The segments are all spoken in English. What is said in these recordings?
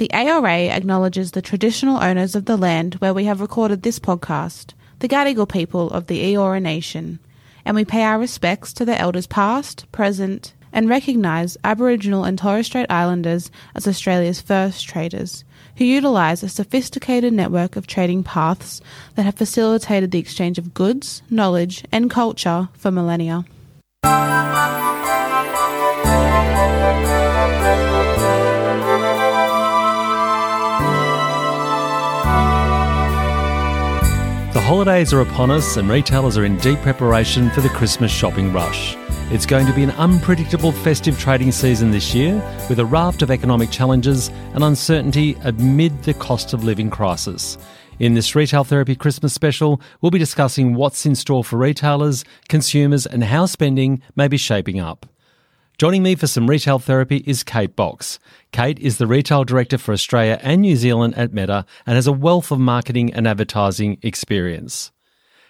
The ARA acknowledges the traditional owners of the land where we have recorded this podcast, the Gadigal people of the Eora Nation, and we pay our respects to the elders past, present, and recognise Aboriginal and Torres Strait Islanders as Australia's first traders, who utilise a sophisticated network of trading paths that have facilitated the exchange of goods, knowledge, and culture for millennia. Holidays are upon us, and retailers are in deep preparation for the Christmas shopping rush. It's going to be an unpredictable festive trading season this year, with a raft of economic challenges and uncertainty amid the cost of living crisis. In this Retail Therapy Christmas special, we'll be discussing what's in store for retailers, consumers, and how spending may be shaping up. Joining me for some retail therapy is Kate Box. Kate is the retail director for Australia and New Zealand at Meta and has a wealth of marketing and advertising experience.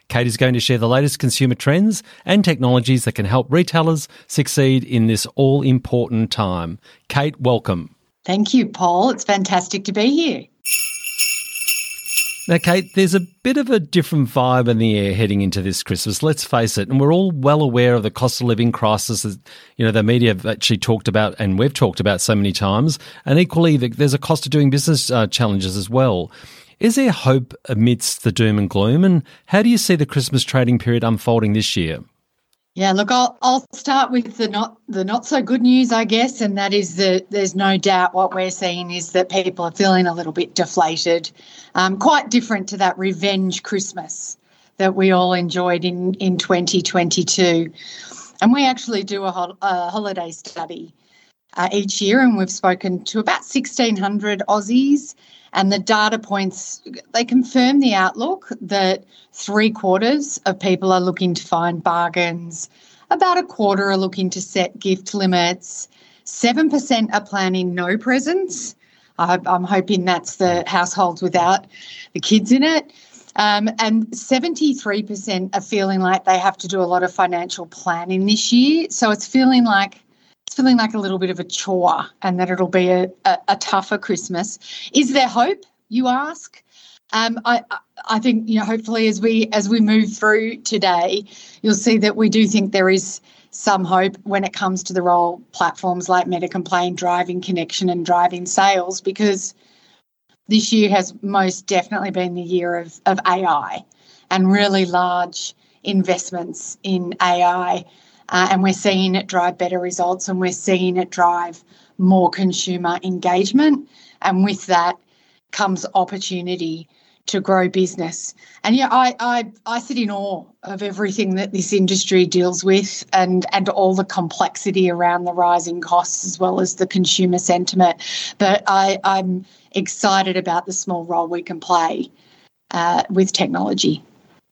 Kate is going to share the latest consumer trends and technologies that can help retailers succeed in this all important time. Kate, welcome. Thank you, Paul. It's fantastic to be here. Now, Kate, there's a bit of a different vibe in the air heading into this Christmas. Let's face it, and we're all well aware of the cost of living crisis that you know the media have actually talked about, and we've talked about so many times. And equally, there's a cost of doing business uh, challenges as well. Is there hope amidst the doom and gloom? And how do you see the Christmas trading period unfolding this year? Yeah, look, I'll I'll start with the not the not so good news, I guess, and that is that there's no doubt what we're seeing is that people are feeling a little bit deflated, um, quite different to that revenge Christmas that we all enjoyed in in 2022. And we actually do a, ho- a holiday study uh, each year, and we've spoken to about 1,600 Aussies and the data points, they confirm the outlook that three quarters of people are looking to find bargains, about a quarter are looking to set gift limits, 7% are planning no presents. I'm hoping that's the households without the kids in it. Um, and 73% are feeling like they have to do a lot of financial planning this year. So it's feeling like feeling like a little bit of a chore and that it'll be a, a, a tougher Christmas. Is there hope, you ask? Um, I, I think you know. Hopefully, as we as we move through today, you'll see that we do think there is some hope when it comes to the role platforms like Meta can play in driving connection and driving sales, because this year has most definitely been the year of, of AI and really large investments in AI uh, and we're seeing it drive better results and we're seeing it drive more consumer engagement. And with that comes opportunity to grow business. And yeah, I, I I sit in awe of everything that this industry deals with and and all the complexity around the rising costs as well as the consumer sentiment. But I, I'm excited about the small role we can play uh, with technology.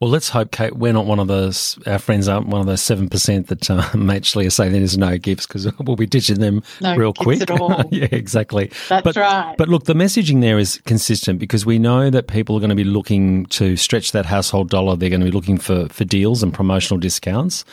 Well, let's hope, Kate, we're not one of those, our friends aren't one of those 7% that uh, actually are saying there's no gifts because we'll be ditching them no real quick. yeah, exactly. That's but, right. But look, the messaging there is consistent because we know that people are going to be looking to stretch that household dollar. They're going to be looking for, for deals and promotional discounts.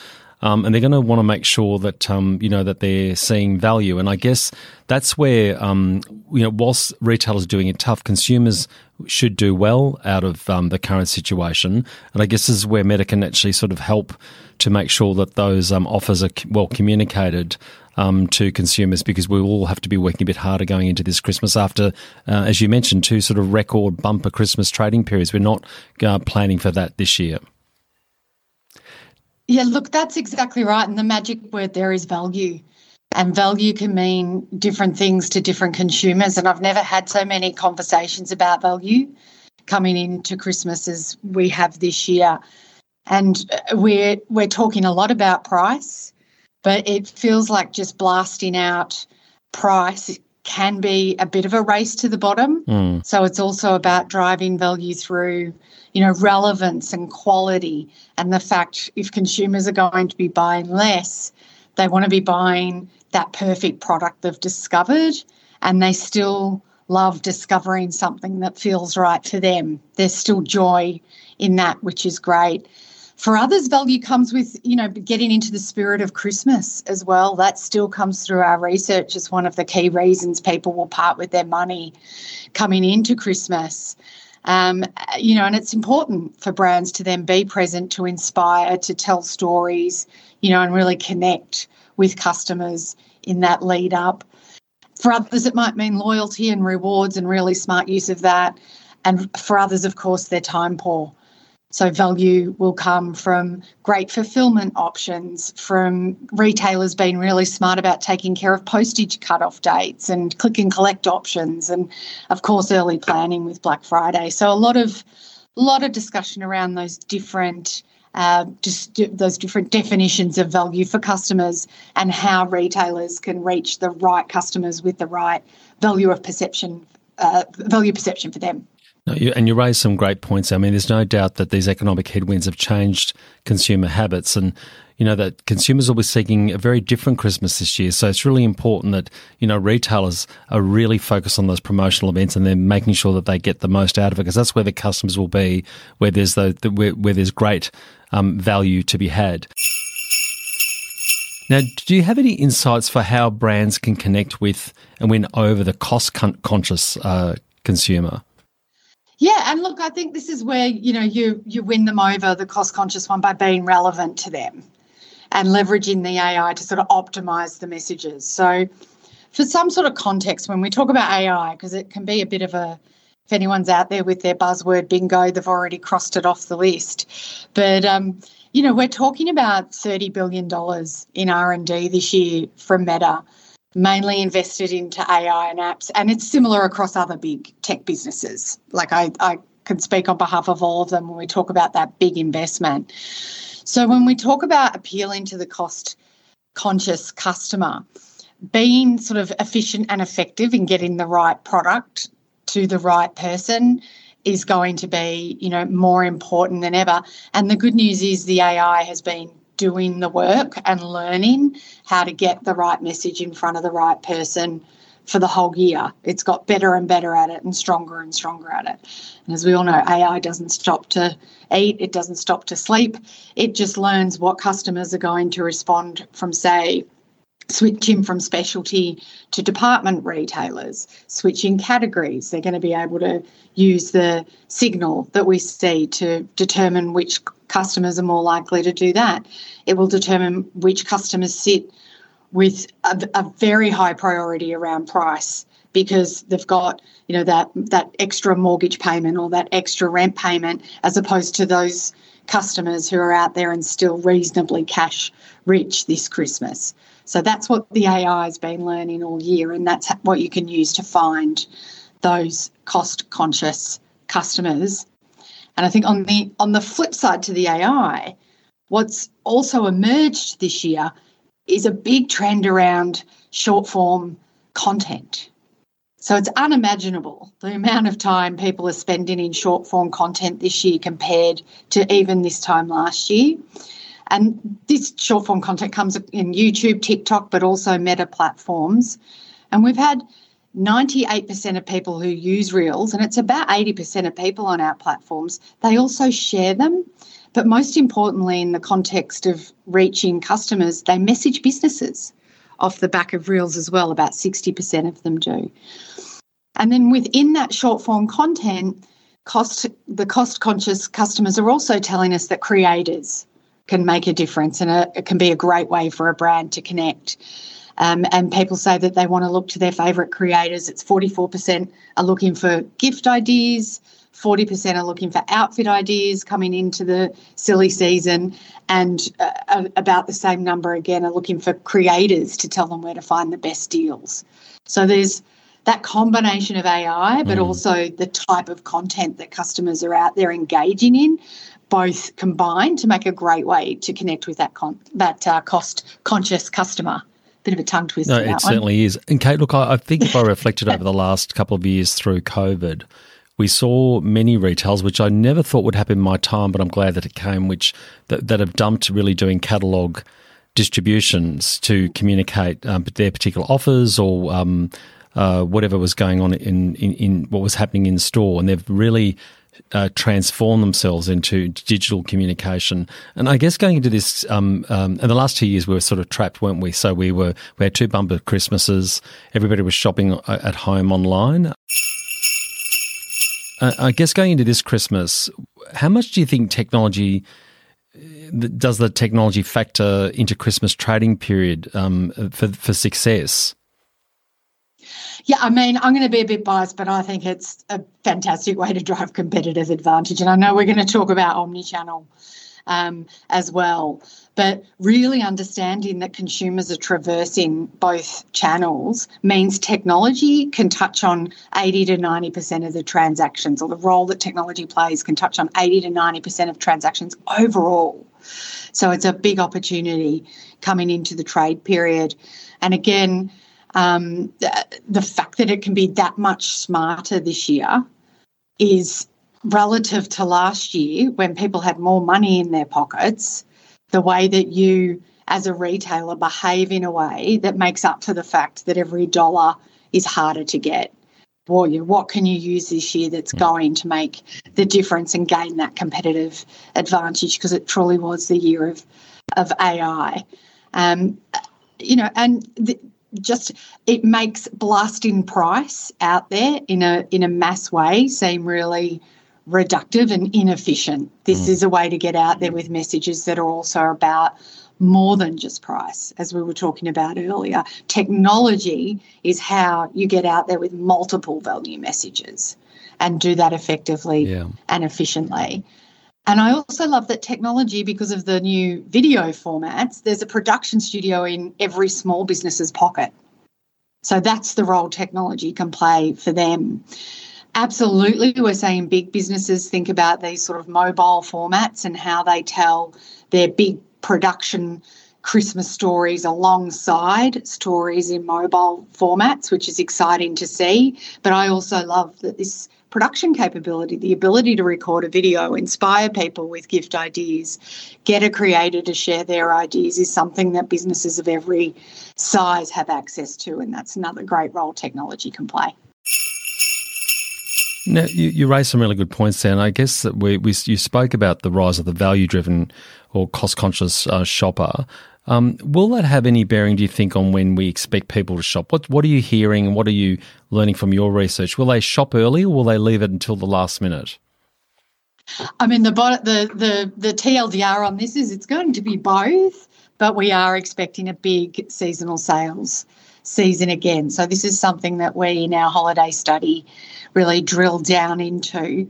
Um, and they're going to want to make sure that um, you know that they're seeing value. And I guess that's where um, you know, whilst retailers are doing it tough, consumers should do well out of um, the current situation. And I guess this is where Meta can actually sort of help to make sure that those um, offers are well communicated. Um, to consumers because we all have to be working a bit harder going into this Christmas after, uh, as you mentioned, two sort of record bumper Christmas trading periods. We're not uh, planning for that this year. Yeah, look, that's exactly right. And the magic word there is value. And value can mean different things to different consumers. And I've never had so many conversations about value coming into Christmas as we have this year. And we're we're talking a lot about price, but it feels like just blasting out price can be a bit of a race to the bottom. Mm. So it's also about driving value through, you know, relevance and quality and the fact if consumers are going to be buying less, they want to be buying that perfect product they've discovered and they still love discovering something that feels right for them. There's still joy in that, which is great. For others, value comes with, you know, getting into the spirit of Christmas as well. That still comes through our research as one of the key reasons people will part with their money coming into Christmas. Um, you know, and it's important for brands to then be present, to inspire, to tell stories, you know, and really connect with customers in that lead up. For others, it might mean loyalty and rewards and really smart use of that. And for others, of course, they're time poor. So, value will come from great fulfillment options, from retailers being really smart about taking care of postage cut-off dates and click and collect options, and of course, early planning with Black Friday. So, a lot of lot of discussion around those different uh, just those different definitions of value for customers and how retailers can reach the right customers with the right value of perception, uh, value perception for them. No, and you raise some great points. I mean, there's no doubt that these economic headwinds have changed consumer habits, and you know that consumers will be seeking a very different Christmas this year. So it's really important that you know retailers are really focused on those promotional events and they're making sure that they get the most out of it because that's where the customers will be, where there's the, the where, where, there's great um, value to be had. Now, do you have any insights for how brands can connect with and win over the cost conscious uh, consumer? Yeah, and look, I think this is where you know you you win them over the cost conscious one by being relevant to them and leveraging the AI to sort of optimize the messages. So for some sort of context when we talk about AI because it can be a bit of a if anyone's out there with their buzzword bingo they've already crossed it off the list. But um you know, we're talking about $30 billion in R&D this year from Meta mainly invested into AI and apps, and it's similar across other big tech businesses. Like I, I can speak on behalf of all of them when we talk about that big investment. So when we talk about appealing to the cost conscious customer, being sort of efficient and effective in getting the right product to the right person is going to be, you know, more important than ever. And the good news is the AI has been doing the work and learning how to get the right message in front of the right person for the whole year. It's got better and better at it and stronger and stronger at it. And as we all know, AI doesn't stop to eat, it doesn't stop to sleep. It just learns what customers are going to respond from, say, switching from specialty to department retailers, switching categories. They're going to be able to use the signal that we see to determine which customers are more likely to do that. It will determine which customers sit with a, a very high priority around price because they've got you know that that extra mortgage payment or that extra rent payment as opposed to those customers who are out there and still reasonably cash rich this Christmas. So that's what the AI has been learning all year, and that's what you can use to find those cost conscious customers and I think on the on the flip side to the AI, what's also emerged this year is a big trend around short form content. So it's unimaginable the amount of time people are spending in short form content this year compared to even this time last year. And this short form content comes in YouTube, TikTok, but also meta platforms. And we've had 98% of people who use Reels, and it's about 80% of people on our platforms, they also share them. But most importantly, in the context of reaching customers, they message businesses off the back of Reels as well. About 60% of them do. And then within that short form content, cost the cost conscious customers are also telling us that creators can make a difference and it can be a great way for a brand to connect. Um, and people say that they want to look to their favourite creators. It's 44% are looking for gift ideas, 40% are looking for outfit ideas coming into the silly season, and uh, about the same number again are looking for creators to tell them where to find the best deals. So there's that combination of AI, but mm. also the type of content that customers are out there engaging in, both combined to make a great way to connect with that con- that uh, cost conscious customer bit of a tongue twister. No, it certainly is. And Kate, look, I, I think if I reflected over the last couple of years through COVID, we saw many retails, which I never thought would happen in my time, but I'm glad that it came, which that, that have dumped really doing catalogue distributions to communicate um, their particular offers or um, uh, whatever was going on in, in, in what was happening in store, and they've really uh, transform themselves into digital communication. And I guess going into this, um, um, in the last two years, we were sort of trapped, weren't we? So we were we had two bumper Christmases. Everybody was shopping uh, at home online. Uh, I guess going into this Christmas, how much do you think technology does the technology factor into Christmas trading period um, for for success? Yeah, I mean, I'm going to be a bit biased, but I think it's a fantastic way to drive competitive advantage. And I know we're going to talk about omni-channel um, as well, but really understanding that consumers are traversing both channels means technology can touch on 80 to 90% of the transactions, or the role that technology plays can touch on 80 to 90% of transactions overall. So it's a big opportunity coming into the trade period. And again, um, the, the fact that it can be that much smarter this year is relative to last year when people had more money in their pockets, the way that you as a retailer behave in a way that makes up for the fact that every dollar is harder to get. Boy, what can you use this year that's going to make the difference and gain that competitive advantage? Because it truly was the year of of AI. Um, you know, and the, just it makes blasting price out there in a in a mass way seem really reductive and inefficient. This mm. is a way to get out there with messages that are also about more than just price, as we were talking about earlier. Technology is how you get out there with multiple value messages and do that effectively yeah. and efficiently. And I also love that technology, because of the new video formats, there's a production studio in every small business's pocket. So that's the role technology can play for them. Absolutely, we're saying big businesses think about these sort of mobile formats and how they tell their big production Christmas stories alongside stories in mobile formats, which is exciting to see. But I also love that this production capability, the ability to record a video, inspire people with gift ideas, get a creator to share their ideas is something that businesses of every size have access to. And that's another great role technology can play. Now, you, you raised some really good points there, and I guess that we, we you spoke about the rise of the value-driven or cost-conscious uh, shopper. Um, will that have any bearing, do you think, on when we expect people to shop? What What are you hearing and what are you learning from your research? Will they shop early or will they leave it until the last minute? I mean, the the the the TLDR on this is it's going to be both, but we are expecting a big seasonal sales season again. So this is something that we in our holiday study really drill down into,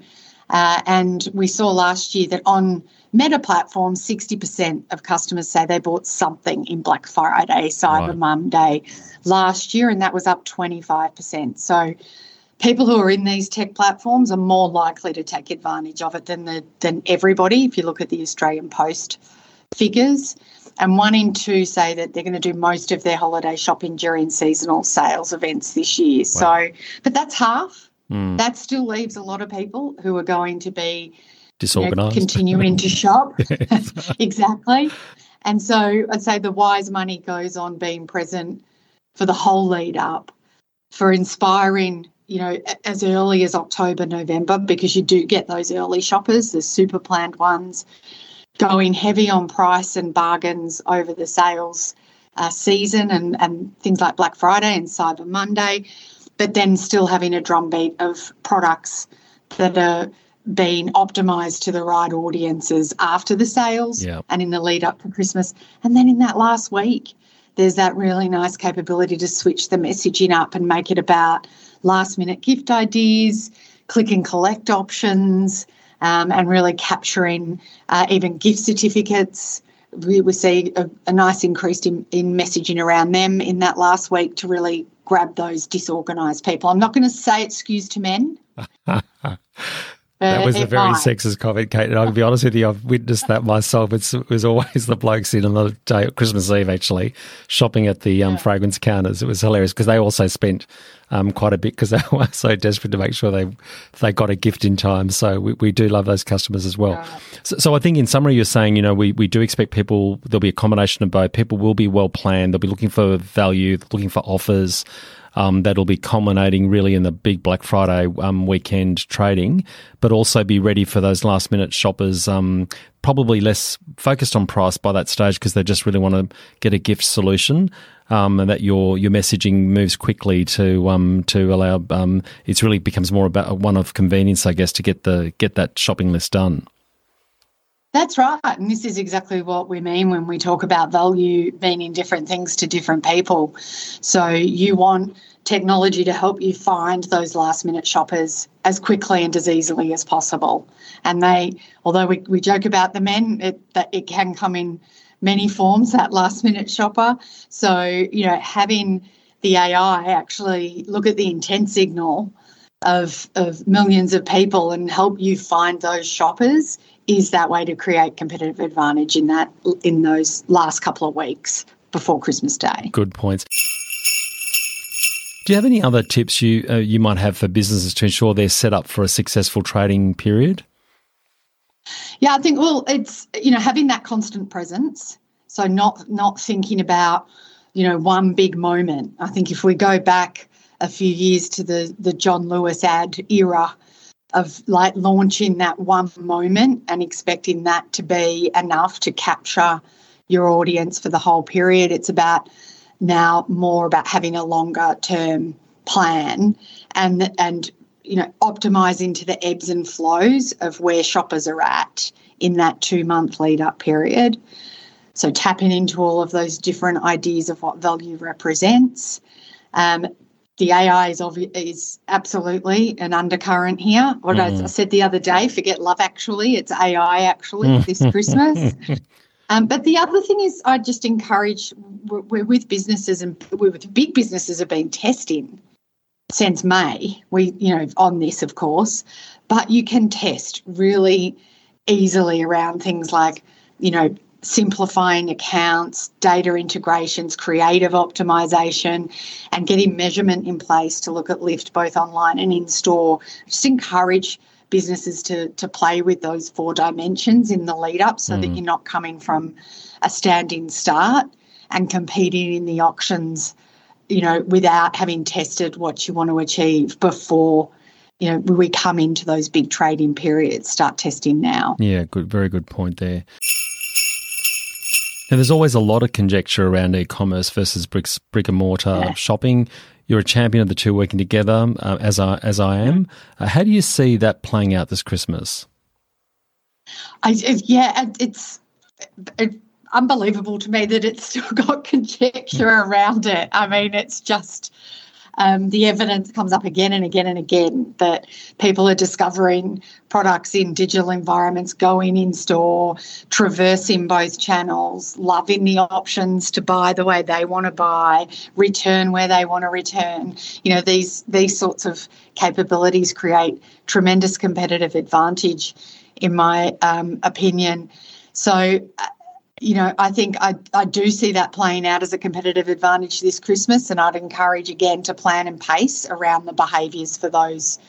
uh, and we saw last year that on Meta platforms, 60% of customers say they bought something in Black Friday, Cyber right. Monday last year, and that was up 25%. So people who are in these tech platforms are more likely to take advantage of it than the than everybody if you look at the Australian Post figures. And one in two say that they're going to do most of their holiday shopping during seasonal sales events this year. Wow. So, but that's half. Mm. That still leaves a lot of people who are going to be disorganized, you know, continuing to shop. exactly. And so I'd say the wise money goes on being present for the whole lead up, for inspiring, you know, as early as October, November, because you do get those early shoppers, the super planned ones, going heavy on price and bargains over the sales uh, season and, and things like Black Friday and Cyber Monday, but then still having a drumbeat of products that are being optimized to the right audiences after the sales yep. and in the lead up to Christmas. And then in that last week, there's that really nice capability to switch the messaging up and make it about last minute gift ideas, click and collect options, um, and really capturing uh, even gift certificates. We, we see a, a nice increase in, in messaging around them in that last week to really grab those disorganized people. I'm not going to say skews to men. That was a very sexist comment, Kate. And I'll be honest with you, I've witnessed that myself. It's, it was always the blokes in on the day, Christmas Eve, actually, shopping at the um, yeah. fragrance counters. It was hilarious because they also spent um, quite a bit because they were so desperate to make sure they they got a gift in time. So we, we do love those customers as well. Yeah. So, so, I think in summary, you're saying, you know, we, we do expect people, there'll be a combination of both. People will be well planned. They'll be looking for value, looking for offers. Um, that'll be culminating really in the big Black Friday um, weekend trading, but also be ready for those last minute shoppers. Um, probably less focused on price by that stage because they just really want to get a gift solution. Um, and that your your messaging moves quickly to um, to allow um, it's really becomes more about one of convenience, I guess, to get the get that shopping list done. That's right. And this is exactly what we mean when we talk about value meaning different things to different people. So you want technology to help you find those last minute shoppers as quickly and as easily as possible. And they, although we, we joke about the men, it, that it can come in many forms, that last minute shopper. So, you know, having the AI actually look at the intent signal of, of millions of people and help you find those shoppers is that way to create competitive advantage in that in those last couple of weeks before Christmas Day. Good points. Do you have any other tips you uh, you might have for businesses to ensure they're set up for a successful trading period? Yeah, I think well, it's you know having that constant presence. So not not thinking about you know one big moment. I think if we go back a few years to the the John Lewis ad era, of like launching that one moment and expecting that to be enough to capture your audience for the whole period. It's about now more about having a longer term plan and and you know optimizing to the ebbs and flows of where shoppers are at in that two month lead up period. So tapping into all of those different ideas of what value represents, um, the AI is obvi- is absolutely an undercurrent here. What mm. I said the other day, forget love actually, it's AI actually this Christmas. Um, but the other thing is, I just encourage we're with businesses and we're with big businesses have been testing since May. We, you know, on this, of course, but you can test really easily around things like, you know, simplifying accounts, data integrations, creative optimization, and getting measurement in place to look at lift both online and in store. Just encourage businesses to, to play with those four dimensions in the lead up so mm. that you're not coming from a standing start and competing in the auctions, you know, without having tested what you want to achieve before you know, we come into those big trading periods, start testing now. Yeah, good, very good point there. Now, there's always a lot of conjecture around e-commerce versus bricks, brick and mortar yeah. shopping. You're a champion of the two working together, uh, as I as I am. Uh, how do you see that playing out this Christmas? I, yeah, it's it, unbelievable to me that it's still got conjecture around it. I mean, it's just um, the evidence comes up again and again and again that people are discovering products in digital environments, going in store, traversing both channels, loving the options to buy the way they want to buy, return where they want to return. You know, these these sorts of capabilities create tremendous competitive advantage, in my um, opinion. So, uh, you know, I think I, I do see that playing out as a competitive advantage this Christmas, and I'd encourage again to plan and pace around the behaviours for those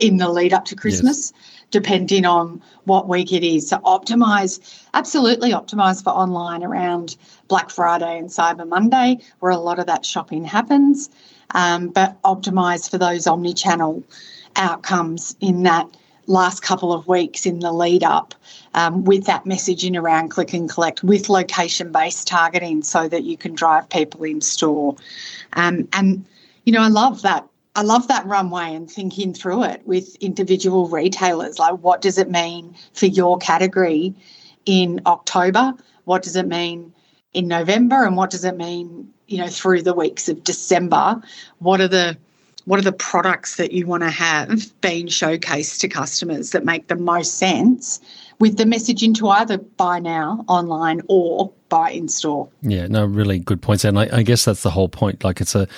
in the lead up to Christmas, yes. depending on what week it is. So optimize, absolutely optimize for online around Black Friday and Cyber Monday, where a lot of that shopping happens, um, but optimize for those omni-channel outcomes in that last couple of weeks in the lead up um, with that messaging around click and collect with location based targeting so that you can drive people in store. Um, and, you know, I love that. I love that runway and thinking through it with individual retailers. Like, what does it mean for your category in October? What does it mean in November? And what does it mean, you know, through the weeks of December? What are the what are the products that you want to have being showcased to customers that make the most sense with the messaging to either buy now online or buy in store. Yeah, no, really good points, and I, I guess that's the whole point. Like it's a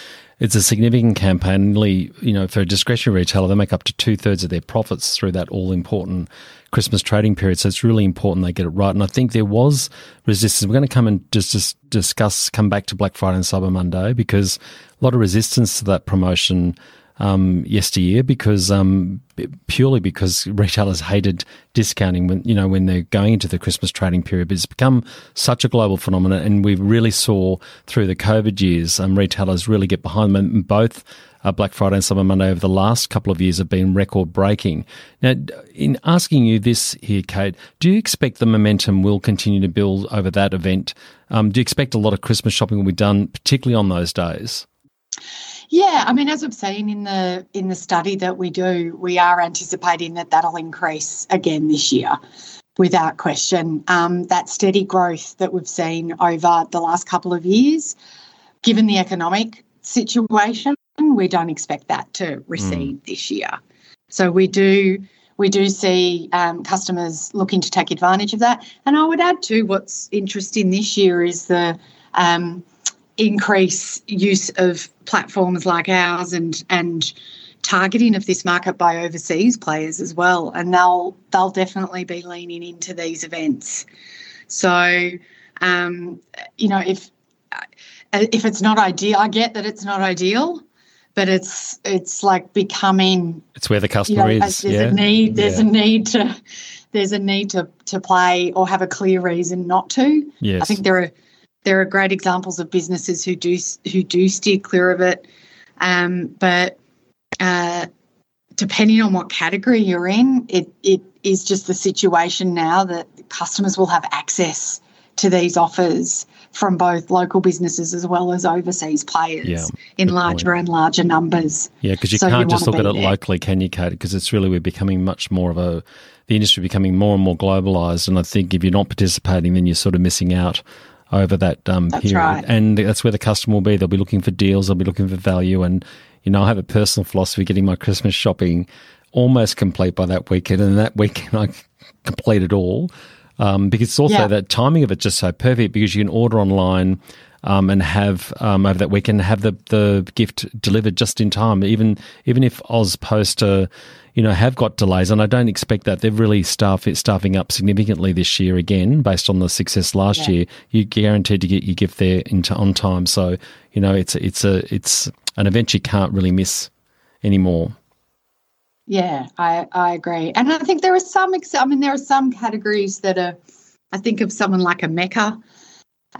it's a significant campaign. You know, for a discretionary retailer, they make up to two thirds of their profits through that all important Christmas trading period. So it's really important they get it right. And I think there was resistance. We're going to come and just, just discuss, come back to Black Friday and Cyber Monday because a lot of resistance to that promotion um, yesteryear because um, purely because retailers hated discounting when you know when they're going into the Christmas trading period. But it's become such a global phenomenon, and we really saw through the COVID years, um, retailers really get behind them. Both uh, Black Friday and Cyber Monday over the last couple of years have been record breaking. Now, in asking you this here, Kate, do you expect the momentum will continue to build over that event? Um, do you expect a lot of Christmas shopping will be done, particularly on those days? Yeah, I mean, as I've seen in the in the study that we do, we are anticipating that that'll increase again this year, without question. Um, that steady growth that we've seen over the last couple of years, given the economic situation, we don't expect that to recede mm. this year. So we do we do see um, customers looking to take advantage of that. And I would add too, what's interesting this year is the um, increase use of platforms like ours and and targeting of this market by overseas players as well and they'll they'll definitely be leaning into these events so um, you know if if it's not ideal i get that it's not ideal but it's it's like becoming it's where the customer you know, is there's yeah. a need there's yeah. a need to there's a need to to play or have a clear reason not to yes. i think there are there are great examples of businesses who do who do steer clear of it, um, but uh, depending on what category you're in, it it is just the situation now that customers will have access to these offers from both local businesses as well as overseas players yeah, in larger point. and larger numbers. Yeah, because you so can't you just look at it there. locally, can you, Kate? Because it's really we're becoming much more of a the industry becoming more and more globalized, and I think if you're not participating, then you're sort of missing out over that um, that's period. Right. And that's where the customer will be. They'll be looking for deals, they'll be looking for value. And, you know, I have a personal philosophy getting my Christmas shopping almost complete by that weekend. And that weekend I complete it all. Um, because it's also yeah. that timing of it just so perfect because you can order online um, and have um, over that weekend have the, the gift delivered just in time. Even even if Aus Post you know, have got delays, and I don't expect that. They're really staff staffing up significantly this year again, based on the success last yeah. year. You're guaranteed to get your gift there into, on time. So, you know, it's it's a it's an event you can't really miss anymore. Yeah, I, I agree. And I think there are some, I mean, there are some categories that are, I think of someone like a Mecca.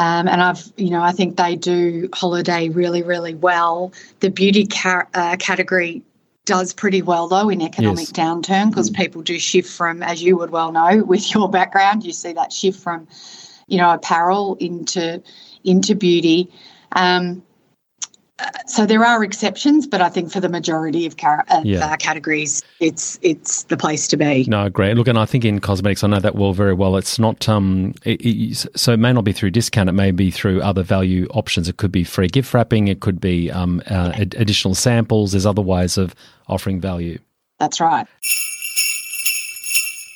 Um, and I've, you know, I think they do holiday really, really well. The beauty ca- uh, category does pretty well though in economic yes. downturn because mm. people do shift from, as you would well know, with your background, you see that shift from, you know, apparel into into beauty. Um, so there are exceptions, but I think for the majority of car- uh, yeah. uh, categories, it's it's the place to be. No, great. Look, and I think in cosmetics, I know that well very well. It's not um, it, it, so it may not be through discount. It may be through other value options. It could be free gift wrapping. It could be um, uh, ad- additional samples. There's other ways of offering value. That's right.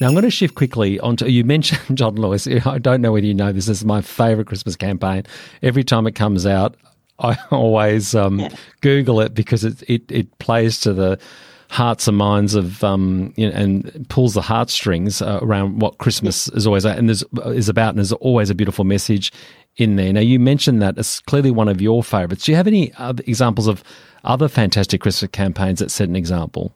Now I'm going to shift quickly onto. You mentioned John Lewis. I don't know whether you know this. This is my favourite Christmas campaign. Every time it comes out, I always um, yeah. Google it because it, it, it plays to the hearts and minds of um, you know, and pulls the heartstrings uh, around what Christmas is always and there's is about, and there's always a beautiful message in there. Now you mentioned that it's clearly one of your favourites. Do you have any other examples of other fantastic Christmas campaigns that set an example?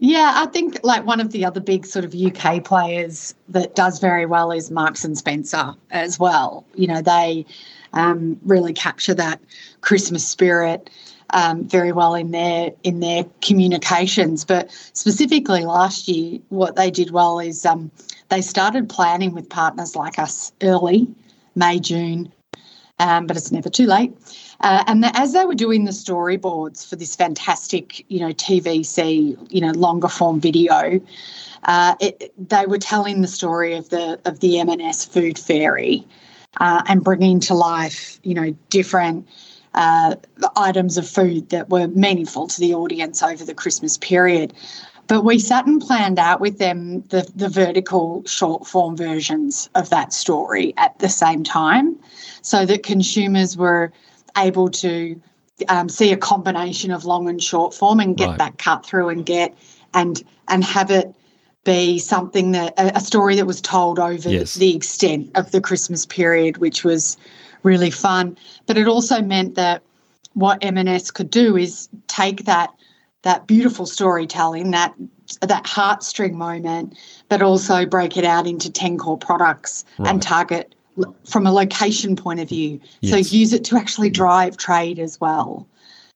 Yeah, I think like one of the other big sort of UK players that does very well is Marks and Spencer as well. You know, they um, really capture that Christmas spirit um, very well in their in their communications. But specifically last year, what they did well is um, they started planning with partners like us early, May June, um, but it's never too late. Uh, and the, as they were doing the storyboards for this fantastic, you know, TVC, you know, longer form video, uh, it, they were telling the story of the of the M&S food fairy uh, and bringing to life, you know, different uh, items of food that were meaningful to the audience over the Christmas period. But we sat and planned out with them the, the vertical short form versions of that story at the same time so that consumers were able to um, see a combination of long and short form and get right. that cut through and get and and have it be something that a, story that was told over yes. the extent of the Christmas period, which was really fun. But it also meant that what M&S could do is take that that beautiful storytelling, that that heartstring moment, but also break it out into 10 core products right. and target from a location point of view. Yes. So use it to actually drive trade as well.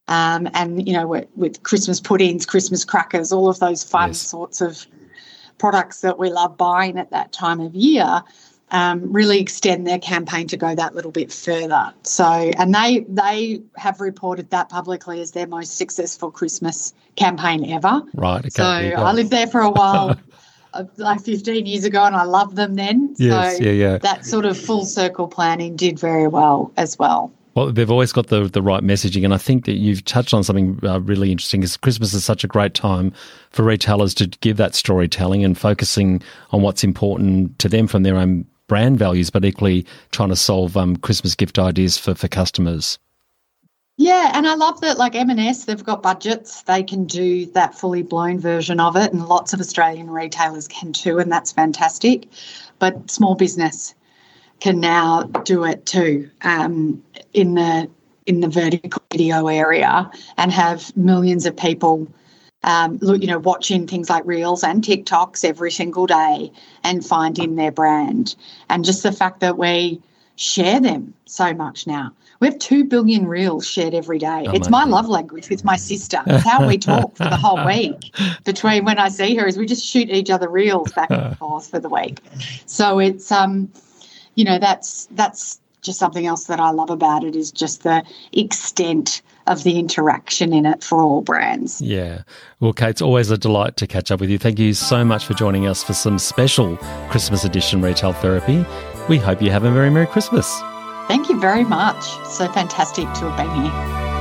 Um, and you know, with, with, Christmas puddings, Christmas crackers, all of those fun yes. sorts of products that we love buying at that time of year. Um, really extend their campaign to go that little bit further. So, and they they have reported that publicly as their most successful Christmas campaign ever. Right. Okay, so I lived there for a while. Like 15 years ago and I loved them then. Yes, so yeah, yeah. That sort of full circle planning did very well as well. Well, they've always got the the right messaging, and I think that you've touched on something uh, really interesting. Because Christmas is such a great time for retailers to give that storytelling and focusing on what's important to them from their own brand values, but equally trying to solve um, Christmas gift ideas for for customers. Yeah, and I love that like M&S, they've got budgets. They can do that fully blown version of it, and lots of Australian retailers can too, and that's fantastic. But small business can now do it too um, in the in the vertical video area and have millions of people um, you know watching things like reels and tiktoks every single day and finding their brand and just the fact that we share them so much now we have 2 billion reels shared every day. Oh, it's my, my love language with my sister. It's how we talk for the whole week between when I see her is we just shoot each other reels back and forth for the week. So it's um you know that's that's just something else that I love about it is just the extent of the interaction in it for all brands. Yeah. Well, Kate, it's always a delight to catch up with you. Thank you so much for joining us for some special Christmas edition retail therapy. We hope you have a very Merry Christmas. Thank you very much. So fantastic to have been here.